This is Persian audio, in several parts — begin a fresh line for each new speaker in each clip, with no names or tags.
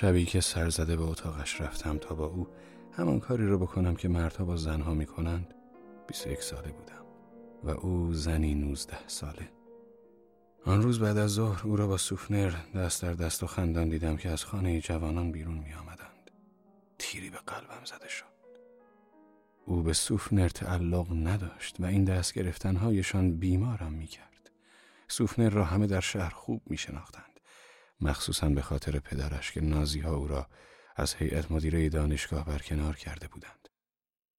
شبی که سرزده به اتاقش رفتم تا با او همان کاری رو بکنم که مردها با زنها می‌کنند بیست یک ساله بودم و او زنی نوزده ساله آن روز بعد از ظهر او را با سوفنر دست در دست و خندان دیدم که از خانه جوانان بیرون می آمدند. تیری به قلبم زده شد او به سوفنر تعلق نداشت و این دست گرفتنهایشان بیمارم می کرد. سوفنر را همه در شهر خوب می شناختند. مخصوصا به خاطر پدرش که نازی ها او را از هیئت مدیره دانشگاه برکنار کرده بودند.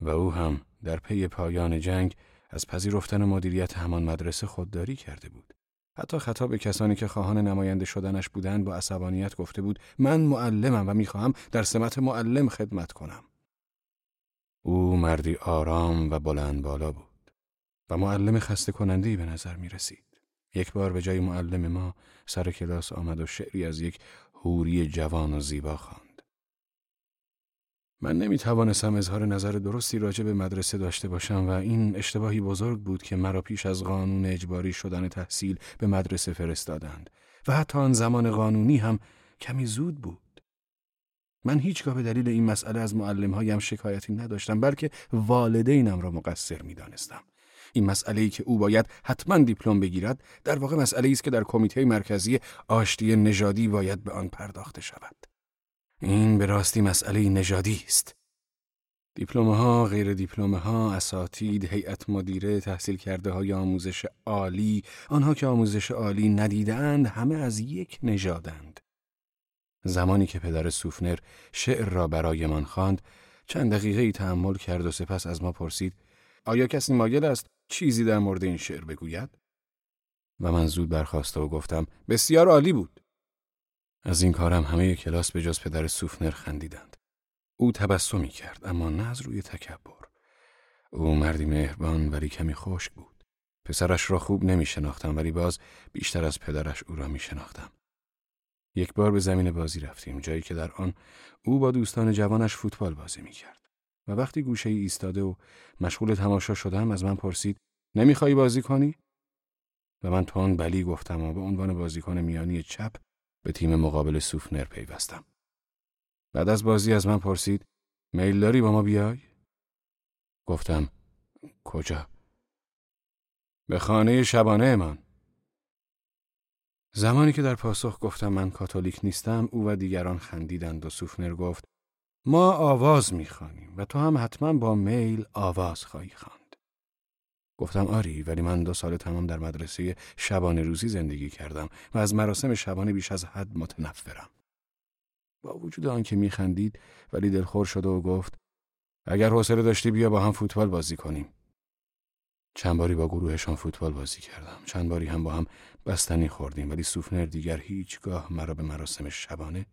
و او هم در پی پایان جنگ از پذیرفتن مدیریت همان مدرسه خودداری کرده بود. حتی خطاب به کسانی که خواهان نماینده شدنش بودند با عصبانیت گفته بود من معلمم و می‌خواهم در سمت معلم خدمت کنم. او مردی آرام و بلند بالا بود و معلم خسته کنندهی به نظر می رسید. یک بار به جای معلم ما سر کلاس آمد و شعری از یک هوری جوان و زیبا خواند. من نمی توانستم اظهار نظر درستی راجع به مدرسه داشته باشم و این اشتباهی بزرگ بود که مرا پیش از قانون اجباری شدن تحصیل به مدرسه فرستادند و حتی آن زمان قانونی هم کمی زود بود. من هیچگاه به دلیل این مسئله از معلمهایم شکایتی نداشتم بلکه والدینم را مقصر می دانستم. این مسئله ای که او باید حتما دیپلم بگیرد در واقع مسئله است که در کمیته مرکزی آشتی نژادی باید به آن پرداخته شود. این به راستی مسئله نژادی است. دیپلم ها، غیر دیپلم ها، اساتید، هیئت مدیره، تحصیل کرده های آموزش عالی، آنها که آموزش عالی ندیدند همه از یک نژادند. زمانی که پدر سوفنر شعر را برایمان خواند چند دقیقه ای تحمل کرد و سپس از ما پرسید آیا کسی مایل است چیزی در مورد این شعر بگوید؟ و من زود برخواسته و گفتم بسیار عالی بود. از این کارم همه کلاس به جز پدر سوفنر خندیدند. او تبسمی کرد اما نه از روی تکبر. او مردی مهربان ولی کمی خشک بود. پسرش را خوب نمی شناختم ولی باز بیشتر از پدرش او را می شناختم. یک بار به زمین بازی رفتیم جایی که در آن او با دوستان جوانش فوتبال بازی می کرد. و وقتی گوشه ای ایستاده و مشغول تماشا شدم از من پرسید نمی‌خوای بازی کنی؟ و من تون بلی گفتم و به عنوان بازیکن میانی چپ به تیم مقابل سوفنر پیوستم. بعد از بازی از من پرسید میل داری با ما بیای؟ گفتم کجا؟ به خانه شبانه من. زمانی که در پاسخ گفتم من کاتولیک نیستم او و دیگران خندیدند و سوفنر گفت ما آواز می‌خوانیم و تو هم حتما با میل آواز خواهی خواند. گفتم آری ولی من دو سال تمام در مدرسه شبانه روزی زندگی کردم و از مراسم شبانه بیش از حد متنفرم. با وجود آنکه میخندید ولی دلخور شده و گفت اگر حوصله داشتی بیا با هم فوتبال بازی کنیم. چند باری با گروهشان فوتبال بازی کردم. چند باری هم با هم بستنی خوردیم ولی سوفنر دیگر هیچگاه مرا به مراسم شبانه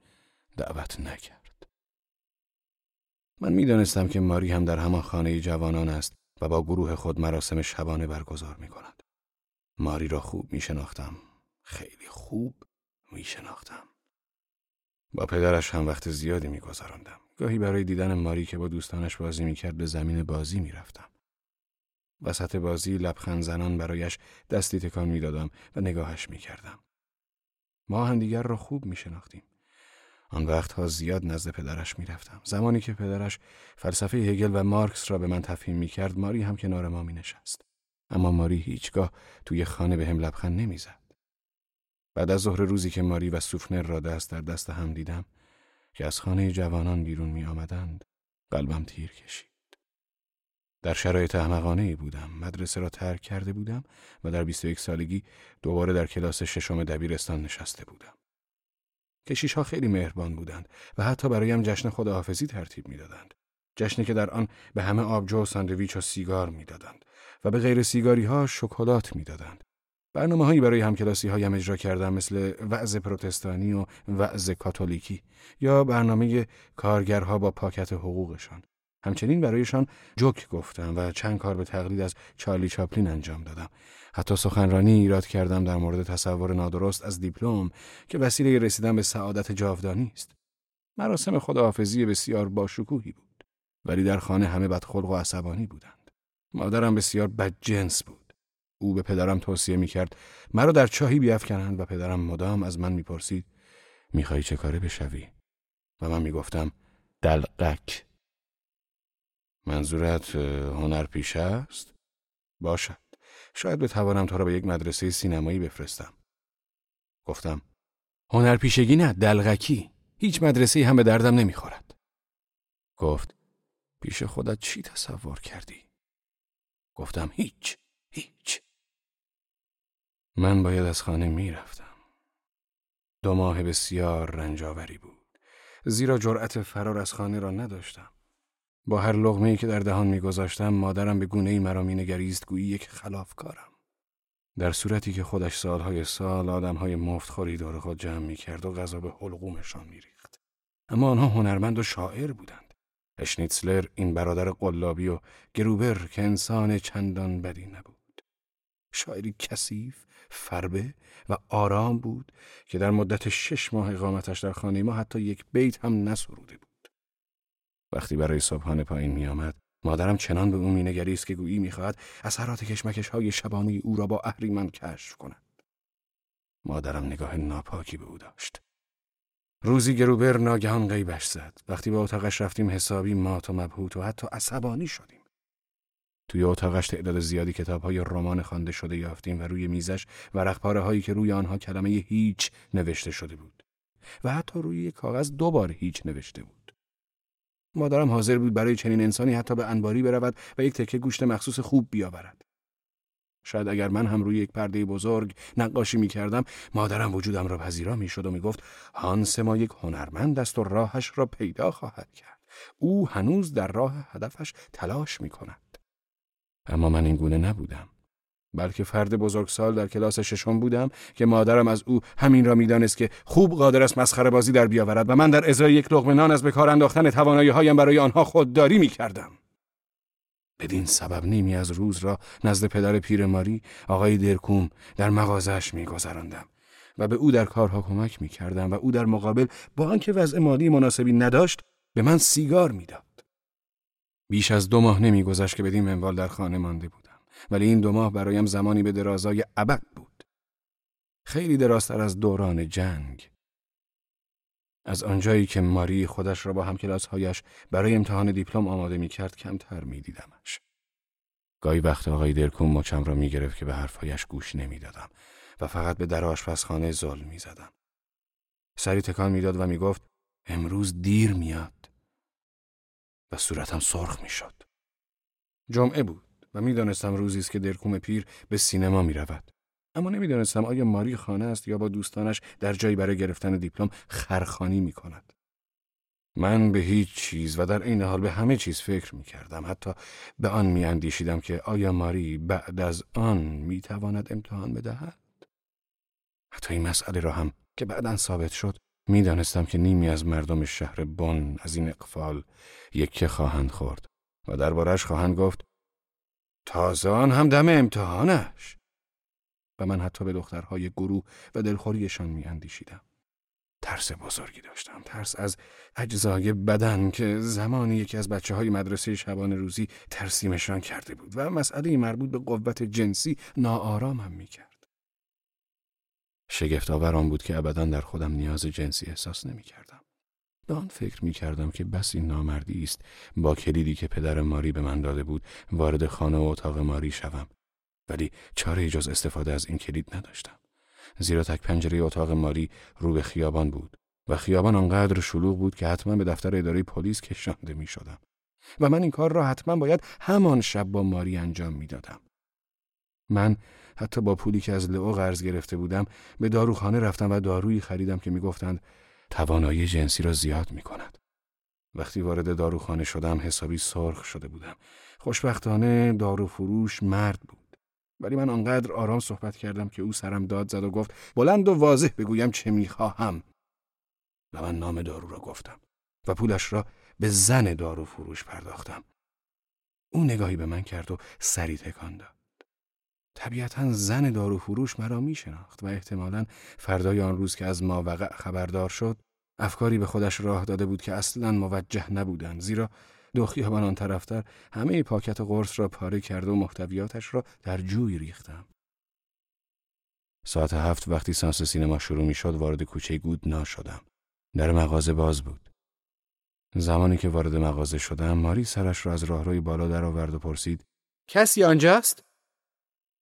دعوت نکرد. من می‌دانستم که ماری هم در همان خانه جوانان است و با گروه خود مراسم شبانه برگزار می کند. ماری را خوب می شناختم. خیلی خوب می شناختم. با پدرش هم وقت زیادی می گذارندم. گاهی برای دیدن ماری که با دوستانش بازی می کرد به زمین بازی می رفتم. وسط بازی لبخند زنان برایش دستی تکان می‌دادم و نگاهش می کردم. ما همدیگر را خوب می شناختیم. آن وقتها زیاد نزد پدرش می رفتم. زمانی که پدرش فلسفه هگل و مارکس را به من تفهیم می کرد ماری هم کنار ما می نشست. اما ماری هیچگاه توی خانه به هم لبخند نمی زد. بعد از ظهر روزی که ماری و سوفنر را دست در دست هم دیدم که از خانه جوانان بیرون می آمدند قلبم تیر کشید. در شرایط احمقانه ای بودم مدرسه را ترک کرده بودم و در 21 سالگی دوباره در کلاس ششم دبیرستان نشسته بودم کشیش ها خیلی مهربان بودند و حتی برایم جشن خداحافظی ترتیب می‌دادند. جشنی که در آن به همه آبجو و ساندویچ و سیگار می‌دادند و به غیر سیگاری ها شکلات می‌دادند. برنامه هایی برای همکلاسی هایم اجرا کردم مثل وعظ پروتستانی و وعظ کاتولیکی یا برنامه کارگرها با پاکت حقوقشان. همچنین برایشان جوک گفتم و چند کار به تقلید از چارلی چاپلین انجام دادم. حتی سخنرانی ایراد کردم در مورد تصور نادرست از دیپلم که وسیله رسیدن به سعادت جاودانی است. مراسم خداحافظی بسیار باشکوهی بود. ولی در خانه همه بدخلق و عصبانی بودند. مادرم بسیار بدجنس بود. او به پدرم توصیه می‌کرد مرا در چاهی بیافکنند و پدرم مدام از من می‌پرسید می‌خوای چه کاره بشوی و من می‌گفتم دلقک منظورت هنرپیشه است؟ باشد. شاید بتوانم تو را به یک مدرسه سینمایی بفرستم. گفتم هنرپیشگی نه دلغکی. هیچ مدرسه هم به دردم نمی‌خورد. گفت پیش خودت چی تصور کردی؟ گفتم هیچ هیچ. من باید از خانه می‌رفتم. دو ماه بسیار رنجاوری بود. زیرا جرأت فرار از خانه را نداشتم. با هر لغمه که در دهان میگذاشتم مادرم به گونه ای مرا مینگریست گویی یک خلافکارم. در صورتی که خودش سالهای سال آدمهای مفتخوری دور خود جمع می‌کرد و غذا به حلقومشان میریخت. اما آنها هنرمند و شاعر بودند. اشنیتسلر این برادر قلابی و گروبر که انسان چندان بدی نبود. شاعری کثیف فربه و آرام بود که در مدت شش ماه اقامتش در خانه ما حتی یک بیت هم نسروده بود. وقتی برای صبحانه پایین می آمد مادرم چنان به او مینگریست که گویی می‌خواهد اثرات کشمکش های شبانی او را با اهریمن کشف کند. مادرم نگاه ناپاکی به او داشت. روزی گروبر ناگهان غیبش زد. وقتی به اتاقش رفتیم حسابی مات و مبهوت و حتی عصبانی شدیم. توی اتاقش تعداد زیادی کتاب های رمان خوانده شده یافتیم و روی میزش ورقپاره هایی که روی آنها کلمه هیچ نوشته شده بود و حتی روی یک کاغذ دوبار هیچ نوشته بود. مادرم حاضر بود برای چنین انسانی حتی به انباری برود و یک تکه گوشت مخصوص خوب بیاورد. شاید اگر من هم روی یک پرده بزرگ نقاشی می کردم مادرم وجودم را پذیرا می شد و می گفت هانس ما یک هنرمند است و راهش را پیدا خواهد کرد. او هنوز در راه هدفش تلاش می کند. اما من این گونه نبودم. بلکه فرد بزرگسال در کلاس ششم بودم که مادرم از او همین را می‌دانست که خوب قادر است مسخره بازی در بیاورد و من در ازای یک لقمه نان از بکار انداختن توانایی هایم برای آنها خودداری می کردم. بدین سبب نیمی از روز را نزد پدر پیر ماری آقای درکوم در مغازش می گذراندم و به او در کارها کمک می کردم و او در مقابل با آنکه وضع مالی مناسبی نداشت به من سیگار می‌داد. بیش از دو ماه نمیگذشت که بدین منوال در خانه مانده بود. ولی این دو ماه برایم زمانی به درازای ابد بود. خیلی درازتر از دوران جنگ. از آنجایی که ماری خودش را با همکلاسهایش برای امتحان دیپلم آماده می کرد کمتر می دیدمش. گاهی وقت آقای درکوم مچم را می گرفت که به حرفهایش گوش نمی دادم و فقط به در آشپزخانه زل می زدم. سری تکان می‌داد و می گفت امروز دیر میاد و صورتم سرخ می شد. جمعه بود. و می‌دانستم روزی است که درکوم پیر به سینما می رود. اما نمی‌دانستم آیا ماری خانه است یا با دوستانش در جایی برای گرفتن دیپلم خرخانی می کند. من به هیچ چیز و در این حال به همه چیز فکر می کردم. حتی به آن می اندیشیدم که آیا ماری بعد از آن می تواند امتحان بدهد؟ حتی این مسئله را هم که بعدا ثابت شد می‌دانستم که نیمی از مردم شهر بن از این اقفال یکی خواهند خورد و دربارش خواهند گفت تازه آن هم دم امتحانش و من حتی به دخترهای گروه و دلخوریشان می اندیشیدم. ترس بزرگی داشتم ترس از اجزای بدن که زمانی یکی از بچه های مدرسه شبان روزی ترسیمشان کرده بود و مسئله مربوط به قوت جنسی ناآرامم می کرد. شگفت آوران بود که ابدا در خودم نیاز جنسی احساس نمی کردم. به آن فکر می کردم که بس این نامردی است با کلیدی که پدر ماری به من داده بود وارد خانه و اتاق ماری شوم. ولی چاره جز استفاده از این کلید نداشتم. زیرا تک پنجره اتاق ماری رو به خیابان بود و خیابان آنقدر شلوغ بود که حتما به دفتر اداره پلیس کشانده می شدم و من این کار را حتما باید همان شب با ماری انجام می دادم. من حتی با پولی که از لئو قرض گرفته بودم به داروخانه رفتم و دارویی خریدم که می‌گفتند توانایی جنسی را زیاد می کند. وقتی وارد داروخانه شدم حسابی سرخ شده بودم. خوشبختانه دارو فروش مرد بود. ولی من آنقدر آرام صحبت کردم که او سرم داد زد و گفت بلند و واضح بگویم چه می‌خواهم. و من نام دارو را گفتم و پولش را به زن دارو فروش پرداختم. او نگاهی به من کرد و سری تکان داد. طبیعتا زن دارو فروش مرا می شناخت و احتمالا فردای آن روز که از ما وقع خبردار شد افکاری به خودش راه داده بود که اصلا موجه نبودند زیرا دو خیابان آن طرفتر همه پاکت قرص را پاره کرده و محتویاتش را در جوی ریختم. ساعت هفت وقتی سانس سینما شروع می شد وارد کوچه گودنا شدم. در مغازه باز بود. زمانی که وارد مغازه شدم ماری سرش را از راهروی بالا درآورد و پرسید کسی آنجاست؟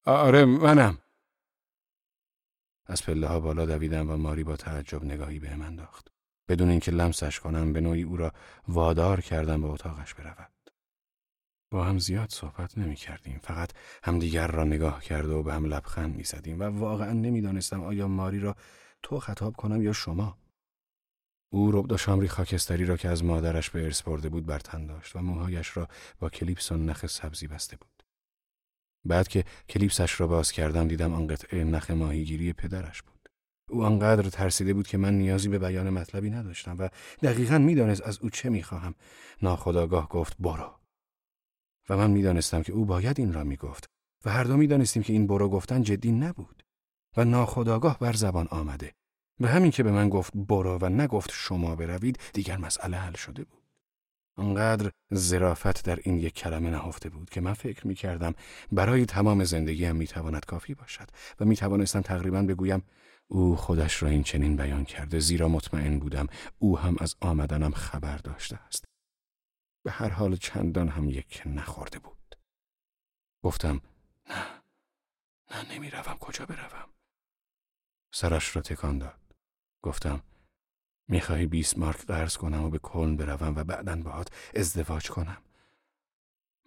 آره منم. از پله ها بالا دویدم و ماری با تعجب نگاهی به من انداخت. بدون اینکه لمسش کنم به نوعی او را وادار کردم به اتاقش برود. با هم زیاد صحبت نمی کردیم. فقط همدیگر را نگاه کرده و به هم لبخند می زدیم و واقعا نمی‌دانستم آیا ماری را تو خطاب کنم یا شما. او ربد شامری خاکستری را که از مادرش به ارث برده بود بر تن داشت و موهایش را با کلیپس و نخ سبزی بسته بود. بعد که کلیپسش را باز کردم دیدم آن قطعه نخ ماهیگیری پدرش بود. او آنقدر ترسیده بود که من نیازی به بیان مطلبی نداشتم و دقیقا می‌دانست از او چه می‌خواهم. ناخداگاه گفت برو. و من می‌دانستم که او باید این را می‌گفت و هر دو می‌دانستیم که این برو گفتن جدی نبود و ناخداگاه بر زبان آمده و همین که به من گفت برو و نگفت شما بروید دیگر مسئله حل شده بود. آنقدر زرافت در این یک کلمه نهفته بود که من فکر می کردم برای تمام زندگیم می تواند کافی باشد و می توانستم تقریبا بگویم او خودش را این چنین بیان کرده زیرا مطمئن بودم او هم از آمدنم خبر داشته است. به هر حال چندان هم یک نخورده بود. گفتم نه نه نمی روم کجا بروم. سرش را تکان داد. گفتم می‌خواهی بیس مارک قرض کنم و به کلن بروم و بعدا باهات ازدواج کنم.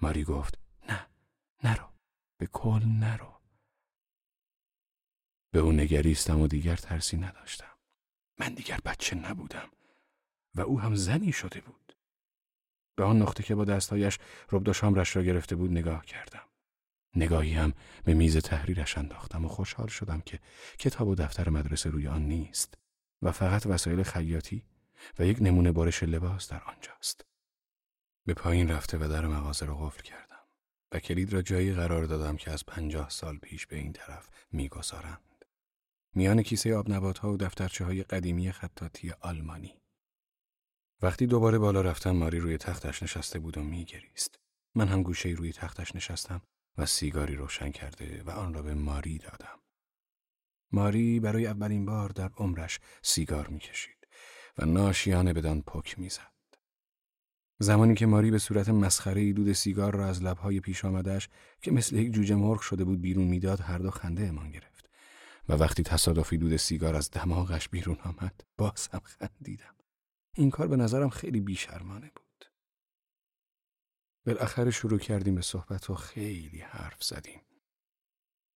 ماری گفت نه نرو به کلن نرو. به او نگریستم و دیگر ترسی نداشتم. من دیگر بچه نبودم و او هم زنی شده بود. به آن نقطه که با دستهایش ربد شامرش را گرفته بود نگاه کردم. نگاهی هم به میز تحریرش انداختم و خوشحال شدم که کتاب و دفتر مدرسه روی آن نیست. و فقط وسایل خیاطی و یک نمونه بارش لباس در آنجاست. به پایین رفته و در مغازه را قفل کردم و کلید را جایی قرار دادم که از پنجاه سال پیش به این طرف می‌گذارند. میان کیسه آب نبات ها و دفترچه های قدیمی خطاطی آلمانی. وقتی دوباره بالا رفتم ماری روی تختش نشسته بود و میگریست. من هم گوشه روی تختش نشستم و سیگاری روشن کرده و آن را به ماری دادم. ماری برای اولین بار در عمرش سیگار می‌کشید و ناشیانه بدان پک می‌زد. زمانی که ماری به صورت مسخره دود سیگار را از لبهای پیش آمدش که مثل یک جوجه مرغ شده بود بیرون می‌داد هر دو خنده امان گرفت و وقتی تصادفی دود سیگار از دماغش بیرون آمد باز هم خندیدم. این کار به نظرم خیلی بیشرمانه بود. بالاخره شروع کردیم به صحبت و خیلی حرف زدیم.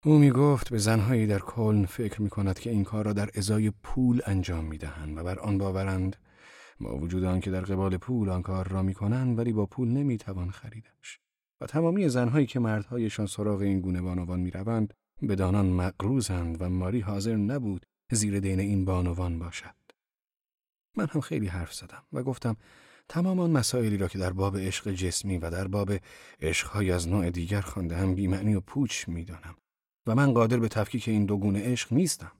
او می گفت به زنهایی در کلن فکر می کند که این کار را در ازای پول انجام می دهند و بر آن باورند. با وجود آنکه در قبال پول آن کار را می کنند ولی با پول نمی توان خریدش. و تمامی زنهایی که مردهایشان سراغ این گونه بانوان می روند به دانان مقروزند و ماری حاضر نبود زیر دین این بانوان باشد. من هم خیلی حرف زدم و گفتم تمام آن مسائلی را که در باب عشق جسمی و در باب عشقهای از نوع دیگر خوانده هم بیمعنی و پوچ می‌دانم. و من قادر به تفکیک این دو گونه عشق نیستم.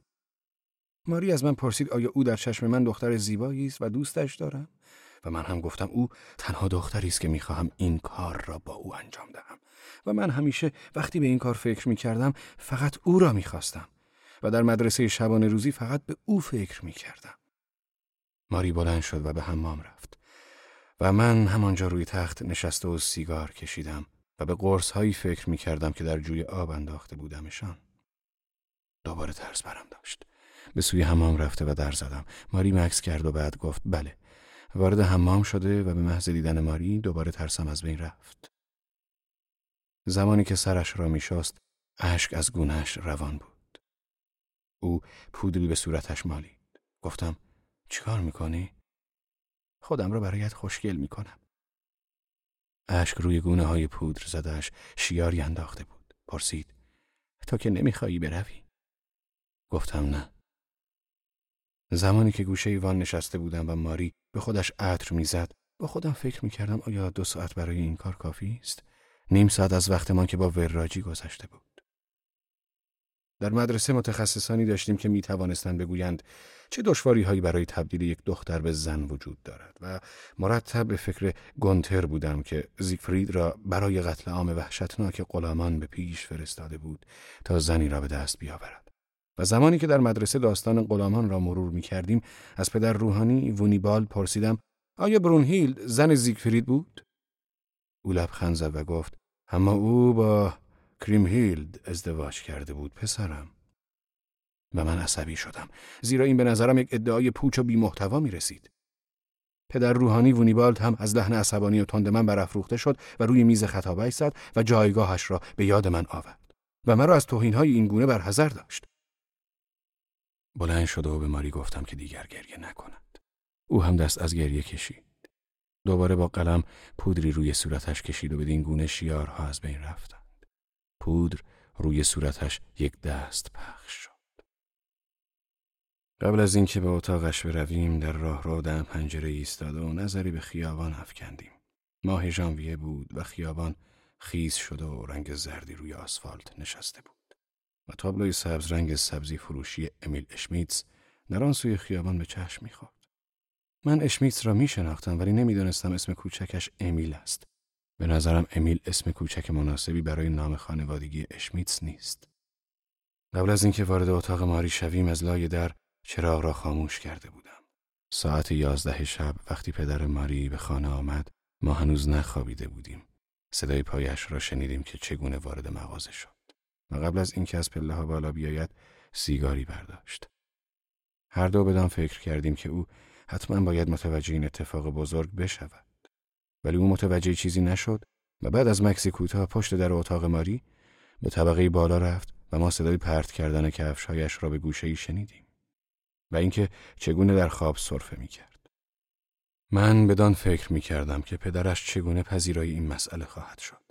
ماری از من پرسید آیا او در چشم من دختر زیبایی است و دوستش دارم؟ و من هم گفتم او تنها دختری است که می‌خواهم این کار را با او انجام دهم و من همیشه وقتی به این کار فکر می‌کردم فقط او را می‌خواستم و در مدرسه شبانه روزی فقط به او فکر می‌کردم. ماری بلند شد و به حمام رفت و من همانجا روی تخت نشسته و سیگار کشیدم و به قرص هایی فکر می کردم که در جوی آب انداخته بودمشان. دوباره ترس برم داشت. به سوی حمام رفته و در زدم. ماری مکس کرد و بعد گفت بله. وارد حمام شده و به محض دیدن ماری دوباره ترسم از بین رفت. زمانی که سرش را می شست اشک از گونهش روان بود. او پودری به صورتش مالید. گفتم چیکار می‌کنی؟ خودم را برایت خوشگل می‌کنم. اشک روی گونه های پودر زدش شیاری انداخته بود. پرسید تو که نمیخوایی بروی؟ گفتم نه. زمانی که گوشه ایوان نشسته بودم و ماری به خودش عطر می‌زد با خودم فکر می‌کردم آیا دو ساعت برای این کار کافی است؟ نیم ساعت از وقتمان که با وراجی گذشته بود. در مدرسه متخصصانی داشتیم که می توانستند بگویند چه دشواری هایی برای تبدیل یک دختر به زن وجود دارد و مرتب به فکر گونتر بودم که زیگفرید را برای قتل عام وحشتناک غلامان به پیش فرستاده بود تا زنی را به دست بیاورد. و زمانی که در مدرسه داستان غلامان را مرور می کردیم از پدر روحانی وونیبال پرسیدم آیا برونهیلد زن زیگفرید بود؟ او لبخند زد و گفت اما او با کریمهیلد ازدواج کرده بود پسرم. و من عصبی شدم زیرا این به نظرم یک ادعای پوچ و بیمحتوا می رسید. پدر روحانی وونیبالد هم از لحن عصبانی و تند من برافروخته شد و روی میز خطابه زد و جایگاهش را به یاد من آورد و مرا از توهینهای این گونه برحذر داشت. بلند شد و به ماری گفتم که دیگر گریه نکند. او هم دست از گریه کشید. دوباره با قلم پودری روی صورتش کشید و بدین گونه شیارها از بین رفتند. پودر روی صورتش یک دست پخش شد. قبل از اینکه به اتاقش برویم در راه رو دم پنجره ایستاده و نظری به خیابان افکندیم. ماه ژانویه بود و خیابان خیز شده و رنگ زردی روی آسفالت نشسته بود. و تابلوی سبز رنگ سبزی فروشی امیل اشمیتس در آن سوی خیابان به چشم می‌خورد. من اشمیتس را می شناختم ولی نمی‌دانستم اسم کوچکش امیل است. به نظرم امیل اسم کوچک مناسبی برای نام خانوادگی اشمیتس نیست. قبل از اینکه وارد اتاق ماری شویم از لای در چراغ را خاموش کرده بودم. ساعت یازده شب وقتی پدر ماری به خانه آمد ما هنوز نخوابیده بودیم. صدای پایش را شنیدیم که چگونه وارد مغازه شد. و قبل از اینکه از پله ها بالا بیاید سیگاری برداشت. هر دو بدان فکر کردیم که او حتما باید متوجه این اتفاق بزرگ بشود. ولی او متوجه چیزی نشد و بعد از مکسی پشت در اتاق ماری به طبقه بالا رفت و ما صدای پرت کردن کفشهایش را به گوشه ای شنیدیم. و اینکه چگونه در خواب سرفه می کرد. من بدان فکر می کردم که پدرش چگونه پذیرای این مسئله خواهد شد.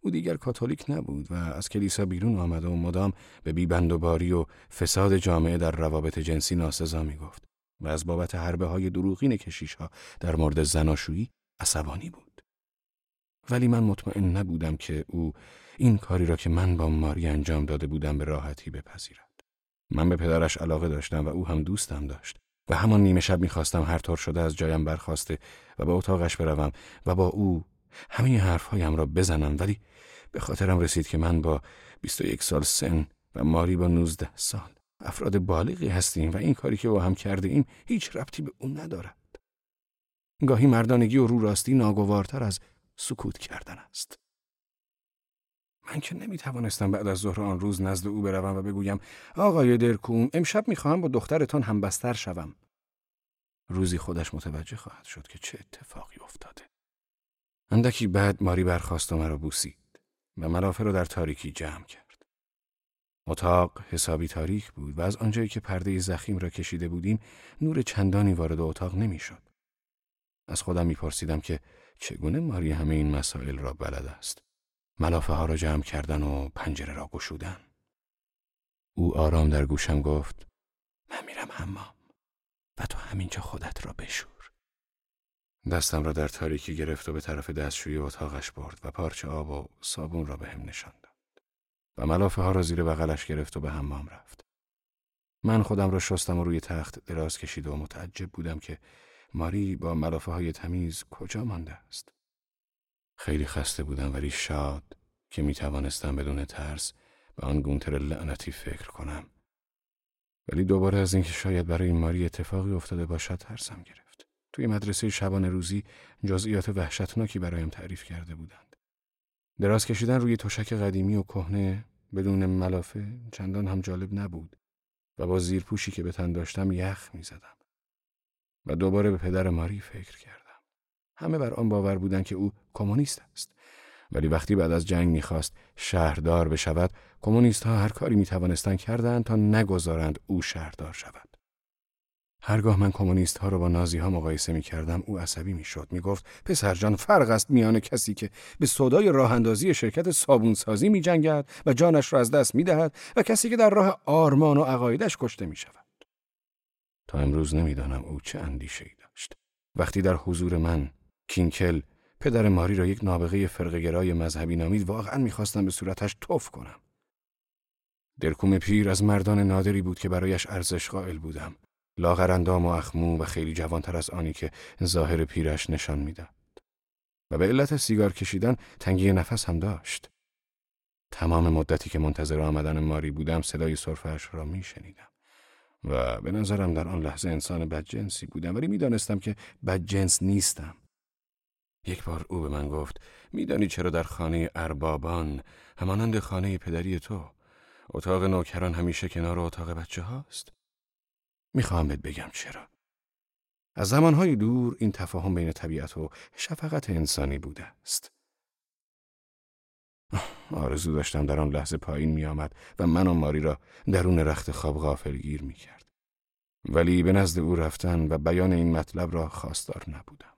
او دیگر کاتولیک نبود و از کلیسا بیرون آمده و مدام به بیبندوباری و فساد جامعه در روابط جنسی ناسزا می گفت و از بابت حربه های دروغین کشیش ها در مورد زناشویی عصبانی بود. ولی من مطمئن نبودم که او این کاری را که من با ماری انجام داده بودم به راحتی بپذیرد. من به پدرش علاقه داشتم و او هم دوستم داشت و همان نیمه شب می‌خواستم هر طور شده از جایم برخواسته و به اتاقش بروم و با او همه حرفهایم را بزنم ولی به خاطرم رسید که من با 21 سال سن و ماری با 19 سال افراد بالغی هستیم و این کاری که با هم کرده ایم هیچ ربطی به اون ندارد. گاهی مردانگی و رو راستی ناگوارتر از سکوت کردن است. من که نمی توانستم بعد از ظهر آن روز نزد او بروم و بگویم آقای درکوم امشب می‌خواهم با دخترتان همبستر شوم. روزی خودش متوجه خواهد شد که چه اتفاقی افتاده. اندکی بعد ماری برخواست و مرا بوسید و ملافه را در تاریکی جمع کرد. اتاق حسابی تاریک بود و از آنجایی که پرده زخیم را کشیده بودیم نور چندانی وارد اتاق نمی‌شد. از خودم میپرسیدم که چگونه ماری همه این مسائل را بلد است. ملافه ها را جمع کردن و پنجره را گشودن. او آرام در گوشم گفت من میرم حمام و تو همینجا خودت را بشور. دستم را در تاریکی گرفت و به طرف دستشوی اتاقش برد و پارچه آب و صابون را به هم نشان داد. و ملافه ها را زیر بغلش گرفت و به حمام رفت. من خودم را شستم و روی تخت دراز کشید و متعجب بودم که ماری با ملافه های تمیز کجا مانده است. خیلی خسته بودم ولی شاد که می توانستم بدون ترس به آن گونتر لعنتی فکر کنم. ولی دوباره از اینکه شاید برای ماری اتفاقی افتاده باشد ترسم گرفت. توی مدرسه شبانه روزی جزئیات وحشتناکی برایم تعریف کرده بودند. دراز کشیدن روی تشک قدیمی و کهنه بدون ملافه چندان هم جالب نبود و با زیرپوشی که به تن داشتم یخ می زدم. و دوباره به پدر ماری فکر کردم. همه بر آن باور بودند که او کمونیست است ولی وقتی بعد از جنگ می‌خواست شهردار بشود کمونیست ها هر کاری می‌توانستند کردند تا نگذارند او شهردار شود هرگاه من کمونیست ها را با نازی ها مقایسه می کردم او عصبی می شد می گفت پسر جان فرق است میان کسی که به صدای راه اندازی شرکت صابونسازی می جنگد و جانش را از دست می دهد و کسی که در راه آرمان و عقایدش کشته می شود. امروز نمی‌دانم او چه اندیشه ای داشت. وقتی در حضور من کینکل پدر ماری را یک نابغه فرقگرای مذهبی نامید واقعا می‌خواستم به صورتش توف کنم. درکوم پیر از مردان نادری بود که برایش ارزش قائل بودم. لاغرندام و اخمو و خیلی جوانتر از آنی که ظاهر پیرش نشان می‌داد. و به علت سیگار کشیدن تنگی نفس هم داشت. تمام مدتی که منتظر آمدن ماری بودم صدای صرفش را می شنیدم. و به نظرم در آن لحظه انسان بدجنسی بودم ولی می‌دانستم که بدجنس نیستم. یک بار او به من گفت میدانی چرا در خانه اربابان همانند خانه پدری تو اتاق نوکران همیشه کنار اتاق بچه هاست؟ می‌خواهم بهت بگم چرا. از زمانهای دور این تفاهم بین طبیعت و شفقت انسانی بوده است. آرزو داشتم در آن لحظه پایین می آمد و من و ماری را درون رخت خواب غافل گیر می کرد. ولی به نزد او رفتن و بیان این مطلب را خواستار نبودم.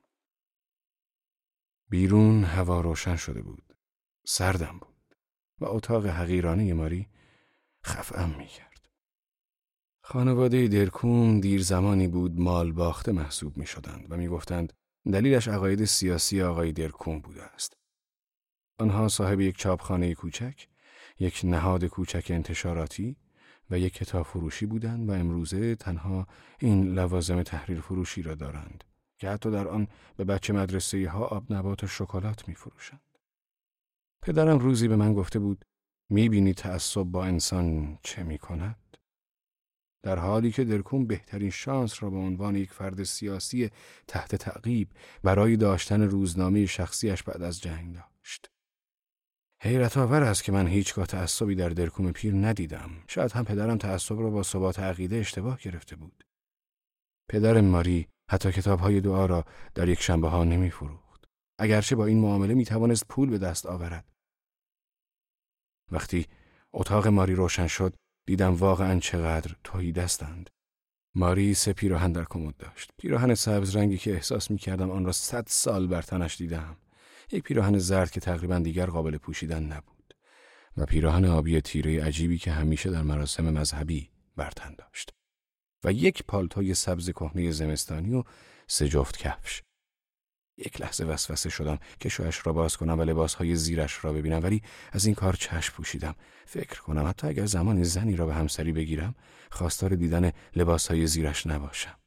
بیرون هوا روشن شده بود. سردم بود و اتاق حقیرانه ماری خفم می کرد. خانواده درکون دیر زمانی بود مال باخته محسوب می شدند و می گفتند دلیلش عقاید سیاسی آقای درکون بوده است. آنها صاحب یک چاپخانه کوچک، یک نهاد کوچک انتشاراتی و یک کتاب فروشی بودند و امروزه تنها این لوازم تحریر فروشی را دارند که حتی در آن به بچه مدرسه ها آب نبات و شکلات می فروشند. پدرم روزی به من گفته بود می بینی تعصب با انسان چه می کند؟ در حالی که درکون بهترین شانس را به عنوان یک فرد سیاسی تحت تعقیب برای داشتن روزنامه شخصیش بعد از جنگ داشت. حیرت آور است که من هیچگاه تعصبی در درکوم پیر ندیدم. شاید هم پدرم تعصب را با ثبات عقیده اشتباه گرفته بود. پدر ماری حتی کتاب های دعا را در یک شنبه ها نمی فروخت. اگرچه با این معامله می توانست پول به دست آورد. وقتی اتاق ماری روشن شد دیدم واقعا چقدر توهی دستند. ماری سه پیراهن در کمد داشت. پیراهن سبز رنگی که احساس می کردم آن را صد سال بر تنش دیدم. یک پیراهن زرد که تقریبا دیگر قابل پوشیدن نبود و پیراهن آبی تیره عجیبی که همیشه در مراسم مذهبی برتن داشت و یک پالتوی سبز کهنه زمستانی و سه جفت کفش. یک لحظه وسوسه شدم که شویش را باز کنم و لباسهای زیرش را ببینم ولی از این کار چشم پوشیدم. فکر کنم حتی اگر زمان زنی را به همسری بگیرم خواستار دیدن لباسهای زیرش نباشم.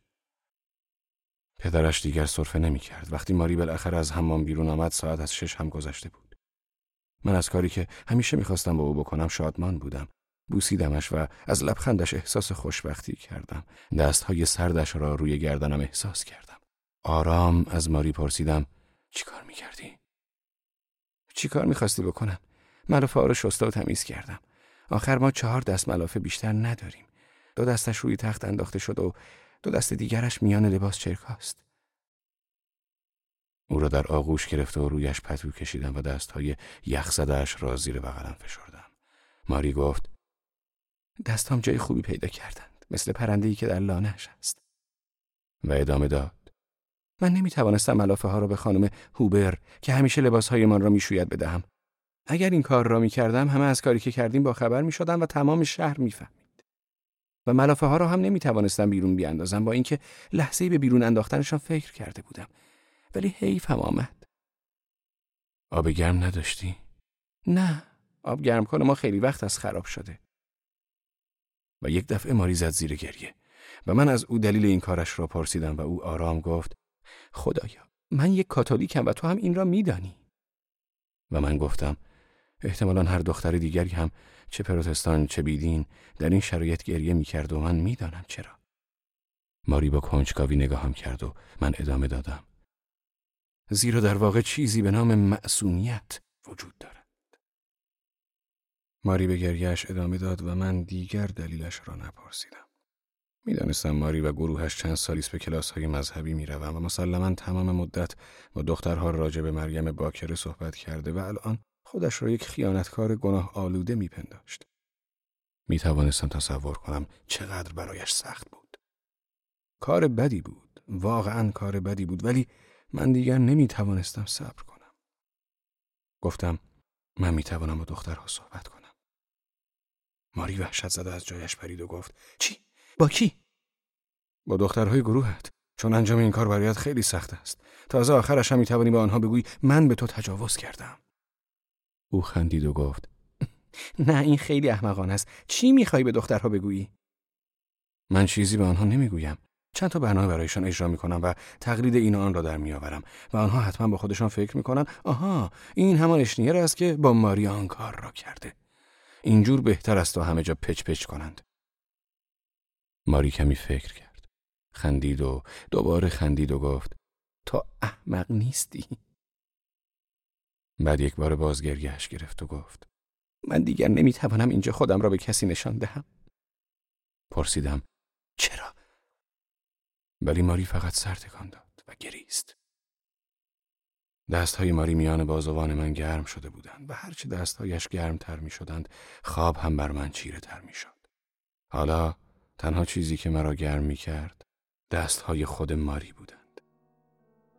پدرش دیگر صرفه نمی کرد. وقتی ماری بالاخره از حمام بیرون آمد ساعت از شش هم گذشته بود. من از کاری که همیشه می‌خواستم با او بکنم شادمان بودم. بوسیدمش و از لبخندش احساس خوشبختی کردم. دستهای سردش را روی گردنم احساس کردم. آرام از ماری پرسیدم چی کار می‌کردی؟ چی کار می‌خواستی بکنم؟ ملافه ها رو شسته و تمیز کردم. آخر ما چهار دست ملافه بیشتر نداریم. دو دستش روی تخت انداخته شد و دو دست دیگرش میان لباس چرکاست. او را در آغوش گرفته و رویش پتو کشیدم و دستهای یخ زدهش را زیر بغلم فشردم. ماری گفت دستام جای خوبی پیدا کردند مثل پرندهی که در لانهش است. و ادامه داد من نمی توانستم ملافه ها را به خانم هوبر که همیشه لباسهایمان را می‌شوید بدهم. اگر این کار را می کردم همه از کاری که کردیم با خبر می شدن و تمام شهر می و ملافه ها را هم نمی توانستم بیرون بیاندازم با اینکه لحظه به بیرون انداختنشان فکر کرده بودم. ولی حیف هم آمد. آب گرم نداشتی؟ نه آب گرم کنه ما خیلی وقت از خراب شده. و یک دفعه ماری زد زیر گریه. و من از او دلیل این کارش را پرسیدم و او آرام گفت خدایا من یک کاتولیکم و تو هم این را میدانی. و من گفتم احتمالا هر دختر دیگری هم چه پروتستان چه بیدین در این شرایط گریه می‌کرد و من می‌دانم چرا. ماری با کنجکاوی نگاهم کرد و من ادامه دادم. زیرا در واقع چیزی به نام معصومیت وجود دارد. ماری به گریهش ادامه داد و من دیگر دلیلش را نپرسیدم. می‌دانستم ماری و گروهش چند سالیست به کلاس های مذهبی می و مسلما تمام مدت با دخترها راجع به مریم باکره صحبت کرده و الان خودش را یک خیانتکار گناه آلوده میپنداشت. می توانستم تصور کنم چقدر برایش سخت بود. کار بدی بود. واقعا کار بدی بود ولی من دیگر نمی توانستم صبر کنم. گفتم من می توانم با دخترها صحبت کنم. ماری وحشت زده از جایش پرید و گفت چی؟ با کی؟ با دخترهای گروهت. چون انجام این کار برایت خیلی سخت است. تازه آخرش هم می توانی به آنها بگویی من به تو تجاوز کردم. او خندید و گفت
نه این خیلی احمقانه است. چی می‌خوای به دخترها بگویی؟
من چیزی به آنها نمی‌گویم. چند تا برنامه برایشان اجرا می‌کنم و تقلید این آن را در میآورم و آنها حتما با خودشان فکر می‌کنن آها این همان اشنیر است که با ماریا آن کار را کرده. اینجور بهتر است و همه جا پچ پچ کنند. ماری کمی فکر کرد خندید و دوباره خندید و گفت
تو احمق نیستی.
بعد یک بار بازگریهش گرفت و گفت
من دیگر نمی‌توانم اینجا خودم را به کسی نشان دهم
پرسیدم چرا ولی ماری فقط سر تکان داد و گریست دستهای ماری میان بازوان من گرم شده بودند و هرچه دستهایش تر می شدند خواب هم بر من چیره تر می شد. حالا تنها چیزی که مرا گرم می کرد دستهای خود ماری بودند.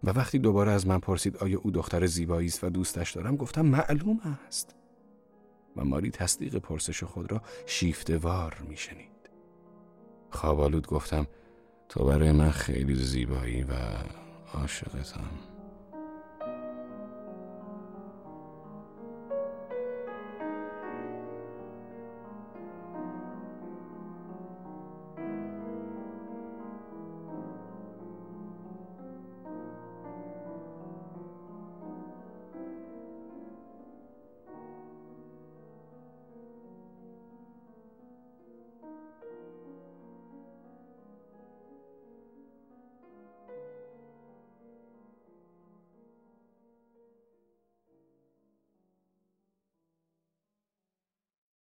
و وقتی دوباره از من پرسید آیا او دختر زیبایی است و دوستش دارم گفتم معلوم است. و ماری تصدیق پرسش خود را شیفته وار می شنید. خواب آلود گفتم تو برای من خیلی زیبایی و عاشقتم.